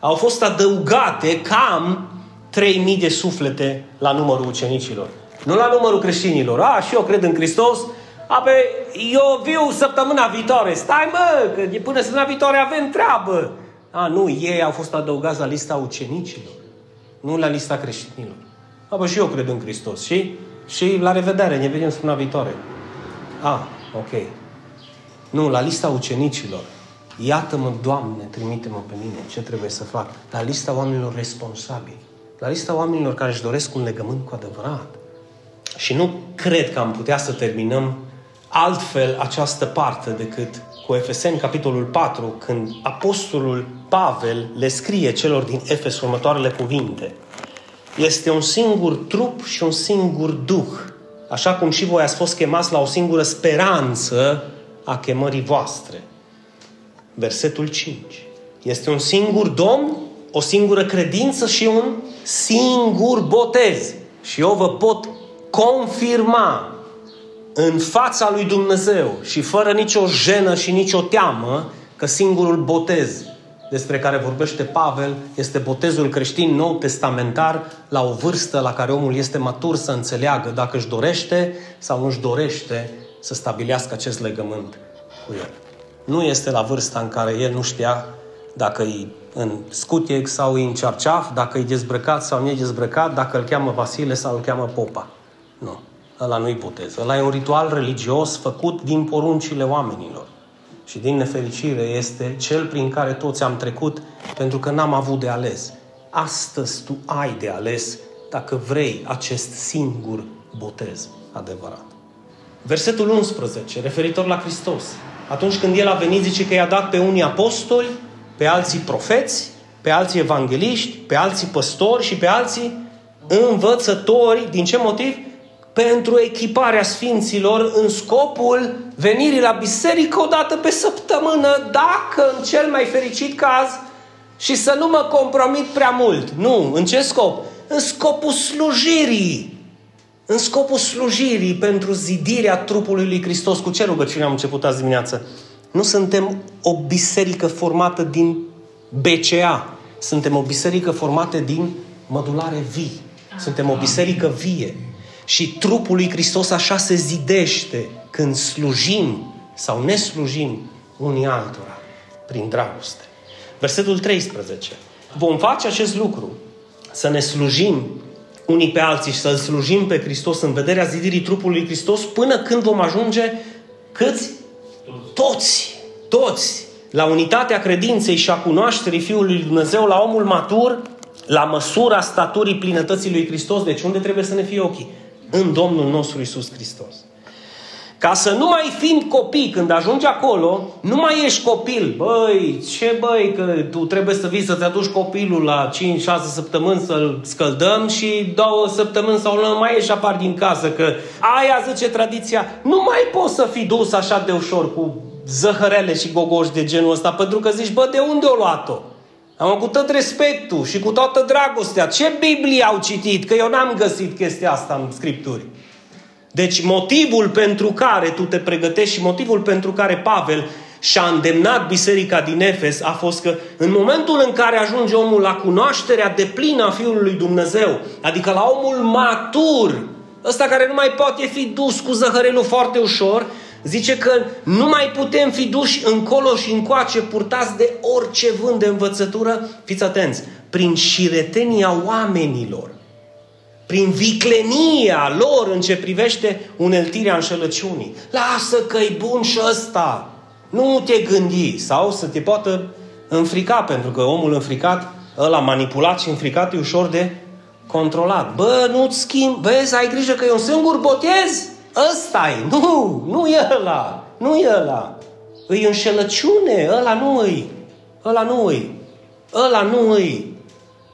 au fost adăugate cam 3000 de suflete la numărul ucenicilor. Nu la numărul creștinilor. A, și eu cred în Hristos. A, pe, eu viu săptămâna viitoare. Stai mă, că până săptămâna viitoare avem treabă. A, nu, ei au fost adăugați la lista ucenicilor. Nu la lista creștinilor. A, bă, și eu cred în Hristos. Și? Și la revedere, ne vedem săptămâna viitoare. A, ok. Nu, la lista ucenicilor. Iată-mă, Doamne, trimite-mă pe mine. Ce trebuie să fac? La lista oamenilor responsabili la lista oamenilor care își doresc un legământ cu adevărat. Și nu cred că am putea să terminăm altfel această parte decât cu Efeseni, capitolul 4, când apostolul Pavel le scrie celor din Efes următoarele cuvinte. Este un singur trup și un singur duh, așa cum și voi ați fost chemați la o singură speranță a chemării voastre. Versetul 5. Este un singur Domn o singură credință și un singur botez. Și eu vă pot confirma în fața lui Dumnezeu și fără nicio jenă și nicio teamă că singurul botez despre care vorbește Pavel este botezul creștin nou testamentar la o vârstă la care omul este matur să înțeleagă dacă își dorește sau nu își dorește să stabilească acest legământ cu el. Nu este la vârsta în care el nu știa dacă e în scutiec sau e în cearceaf, dacă e dezbrăcat sau nu e dezbrăcat, dacă îl cheamă Vasile sau îl cheamă Popa. Nu. Ăla nu-i botez. Ăla e un ritual religios făcut din poruncile oamenilor. Și din nefericire este cel prin care toți am trecut pentru că n-am avut de ales. Astăzi tu ai de ales dacă vrei acest singur botez adevărat. Versetul 11, referitor la Hristos. Atunci când El a venit, zice că i-a dat pe unii apostoli, pe alții profeți, pe alții evangeliști, pe alții păstori și pe alții învățători. Din ce motiv? Pentru echiparea sfinților în scopul venirii la biserică o dată pe săptămână, dacă în cel mai fericit caz, și să nu mă compromit prea mult. Nu, în ce scop? În scopul slujirii. În scopul slujirii pentru zidirea trupului lui Hristos. Cu ce rugăciune am început azi dimineață? Nu suntem o biserică formată din BCA. Suntem o biserică formată din mădulare vii. Suntem o biserică vie. Și trupul lui Hristos așa se zidește când slujim sau ne slujim unii altora prin dragoste. Versetul 13. Vom face acest lucru, să ne slujim unii pe alții și să-L slujim pe Hristos în vederea zidirii trupului lui Hristos până când vom ajunge câți? Toți. Toți. La unitatea credinței și a cunoașterii Fiului lui Dumnezeu, la omul matur, la măsura staturii plinătății lui Hristos. Deci unde trebuie să ne fie ochii? În Domnul nostru Isus Hristos. Ca să nu mai fim copii când ajungi acolo, nu mai ești copil. Băi, ce băi, că tu trebuie să vii să-ți aduci copilul la 5-6 săptămâni să-l scăldăm și două săptămâni sau nu mai ieși apar din casă, că aia zice tradiția, nu mai poți să fii dus așa de ușor cu zăhărele și gogoși de genul ăsta, pentru că zici, bă, de unde o luat-o? Am cu tot respectul și cu toată dragostea. Ce Biblie au citit? Că eu n-am găsit chestia asta în Scripturi. Deci motivul pentru care tu te pregătești și motivul pentru care Pavel și-a îndemnat biserica din Efes a fost că în momentul în care ajunge omul la cunoașterea deplină a Fiului lui Dumnezeu, adică la omul matur, ăsta care nu mai poate fi dus cu zăhărelul foarte ușor, zice că nu mai putem fi duși încolo și încoace, purtați de orice vânt de învățătură, fiți atenți, prin șiretenia oamenilor prin viclenia lor în ce privește uneltirea înșelăciunii. Lasă că-i bun și ăsta. Nu te gândi. Sau să te poată înfrica, pentru că omul înfricat, ăla manipulat și înfricat e ușor de controlat. Bă, nu-ți schimb, vezi, ai grijă că e un singur botez? Ăsta e. Nu, nu e ăla. Nu e ăla. Îi înșelăciune, ăla nu îi. Ăla nu îi. Ăla nu îi.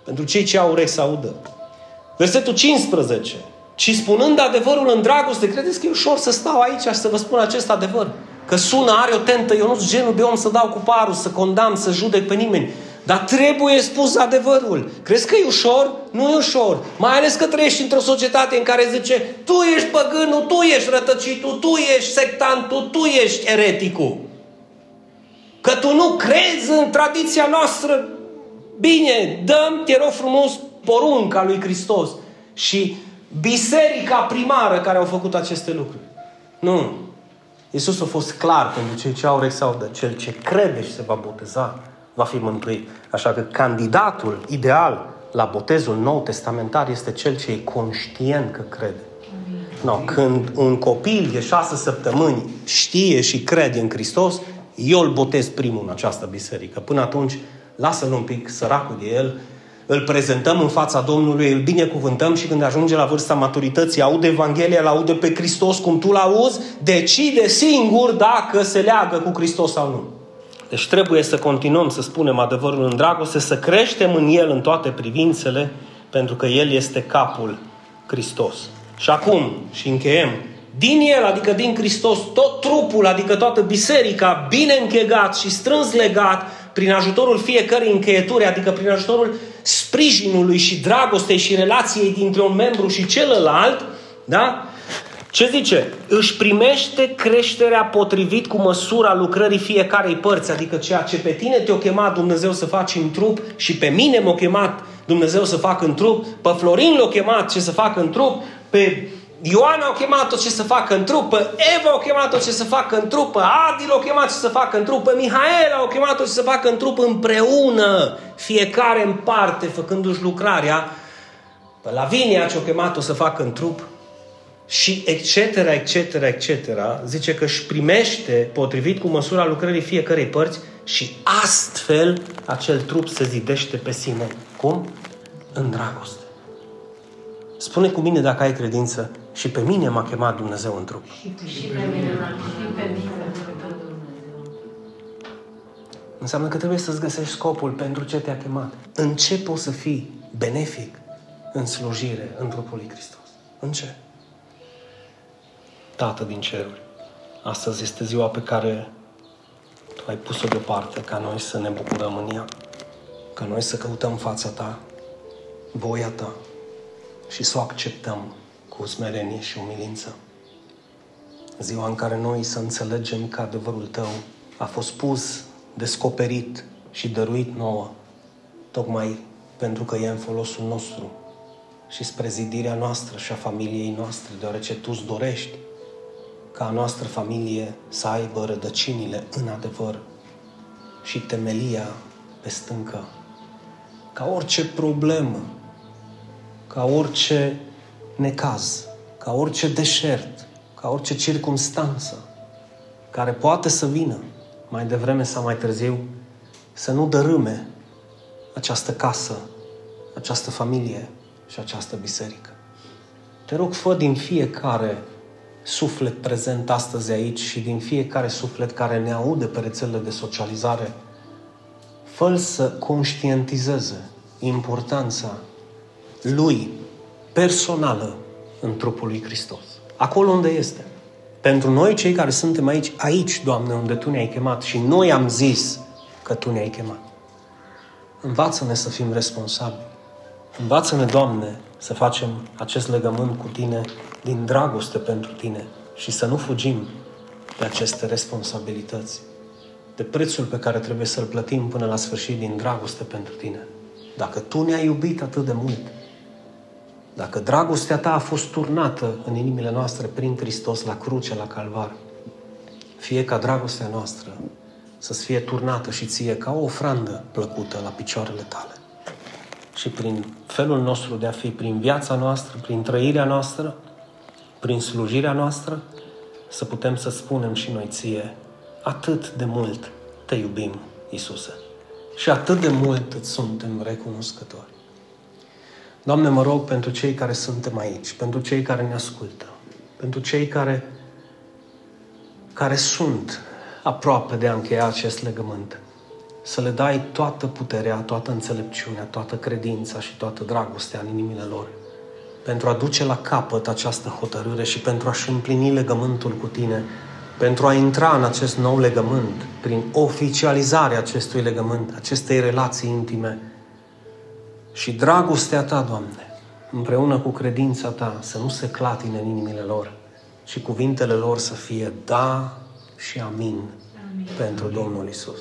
Pentru cei ce au urechi să audă. Versetul 15. Și spunând adevărul în dragoste, credeți că e ușor să stau aici și să vă spun acest adevăr? Că sună, are o tentă, eu nu sunt genul de om să dau cu parul, să condamn, să judec pe nimeni. Dar trebuie spus adevărul. Crezi că e ușor? Nu e ușor. Mai ales că trăiești într-o societate în care zice tu ești păgânul, tu ești rătăcitul, tu ești sectantul, tu ești ereticul. Că tu nu crezi în tradiția noastră. Bine, dăm, te rog frumos, porunca lui Hristos și biserica primară care au făcut aceste lucruri. Nu. Iisus a fost clar pentru cei ce au sau de cel ce crede și se va boteza, va fi mântuit. Așa că candidatul ideal la botezul nou testamentar este cel ce e conștient că crede. No, când un copil de șase săptămâni știe și crede în Hristos, eu îl botez primul în această biserică. Până atunci, lasă-l un pic săracul de el îl prezentăm în fața Domnului, îl binecuvântăm și când ajunge la vârsta maturității, aude Evanghelia, îl aude pe Hristos cum tu l-auzi, decide singur dacă se leagă cu Hristos sau nu. Deci trebuie să continuăm să spunem adevărul în dragoste, să creștem în El în toate privințele, pentru că El este capul Hristos. Și acum, și încheiem, din El, adică din Hristos, tot trupul, adică toată biserica, bine închegat și strâns legat, prin ajutorul fiecărei încheieturi, adică prin ajutorul sprijinului și dragostei și relației dintre un membru și celălalt, da? Ce zice? Își primește creșterea potrivit cu măsura lucrării fiecarei părți, adică ceea ce pe tine te-o chemat Dumnezeu să faci în trup și pe mine m-a chemat Dumnezeu să fac în trup, pe Florin l-a chemat ce să fac în trup, pe Ioana au chemat-o ce să facă în trupă, Eva au chemat-o ce să facă în trupă, Adi l-au chemat ce să facă în trupă, Mihaela au chemat-o ce să facă în trupă împreună, fiecare în parte, făcându-și lucrarea. Pe Lavinia ce-au chemat-o să facă în trup și etc., etc., etc., zice că își primește potrivit cu măsura lucrării fiecărei părți și astfel acel trup se zidește pe sine. Cum? În dragoste. Spune cu mine dacă ai credință și pe mine m-a chemat Dumnezeu în trup. Și pe mine m-a chemat Înseamnă că trebuie să-ți găsești scopul pentru ce te-a chemat. În ce poți să fii benefic în slujire în trupul lui Hristos? În ce? Tată din ceruri, astăzi este ziua pe care Tu ai pus-o deoparte ca noi să ne bucurăm în ea, ca noi să căutăm fața Ta, voia Ta și să o acceptăm cu smerenie și umilință. Ziua în care noi să înțelegem că adevărul Tău a fost pus, descoperit și dăruit nouă, tocmai pentru că e în folosul nostru și spre zidirea noastră și a familiei noastre, deoarece Tu îți dorești ca a noastră familie să aibă rădăcinile în adevăr și temelia pe stâncă. Ca orice problemă, ca orice necaz, ca orice deșert, ca orice circumstanță care poate să vină mai devreme sau mai târziu, să nu dărâme această casă, această familie și această biserică. Te rog, fă din fiecare suflet prezent astăzi aici și din fiecare suflet care ne aude pe rețelele de socializare, fă să conștientizeze importanța lui personală în trupul lui Hristos. Acolo unde este. Pentru noi, cei care suntem aici, aici, Doamne, unde Tu ne-ai chemat și noi am zis că Tu ne-ai chemat. Învață-ne să fim responsabili. Învață-ne, Doamne, să facem acest legământ cu Tine din dragoste pentru Tine și să nu fugim de aceste responsabilități, de prețul pe care trebuie să-l plătim până la sfârșit din dragoste pentru Tine. Dacă Tu ne-ai iubit atât de mult, dacă dragostea Ta a fost turnată în inimile noastre prin Hristos la cruce, la calvar, fie ca dragostea noastră să-ți fie turnată și ție ca o ofrandă plăcută la picioarele Tale. Și prin felul nostru de a fi, prin viața noastră, prin trăirea noastră, prin slujirea noastră, să putem să spunem și noi ție, atât de mult te iubim, Isuse. Și atât de mult îți suntem recunoscători. Doamne, mă rog pentru cei care suntem aici, pentru cei care ne ascultă, pentru cei care, care sunt aproape de a încheia acest legământ, să le dai toată puterea, toată înțelepciunea, toată credința și toată dragostea în inimile lor pentru a duce la capăt această hotărâre și pentru a-și împlini legământul cu tine, pentru a intra în acest nou legământ, prin oficializarea acestui legământ, acestei relații intime. Și dragostea ta, Doamne, împreună cu credința ta, să nu se clatine în inimile lor și cuvintele lor să fie da și amin, amin. pentru Domnul Isus.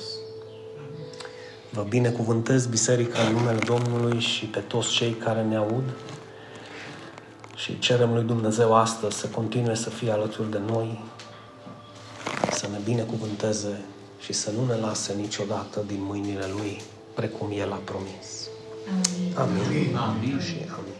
Vă binecuvântez biserica în numele Domnului și pe toți cei care ne aud și cerem lui Dumnezeu astăzi să continue să fie alături de noi, să ne binecuvânteze și să nu ne lase niciodată din mâinile Lui, precum El a promis. Amin. Amin. amin. amin. Și amin.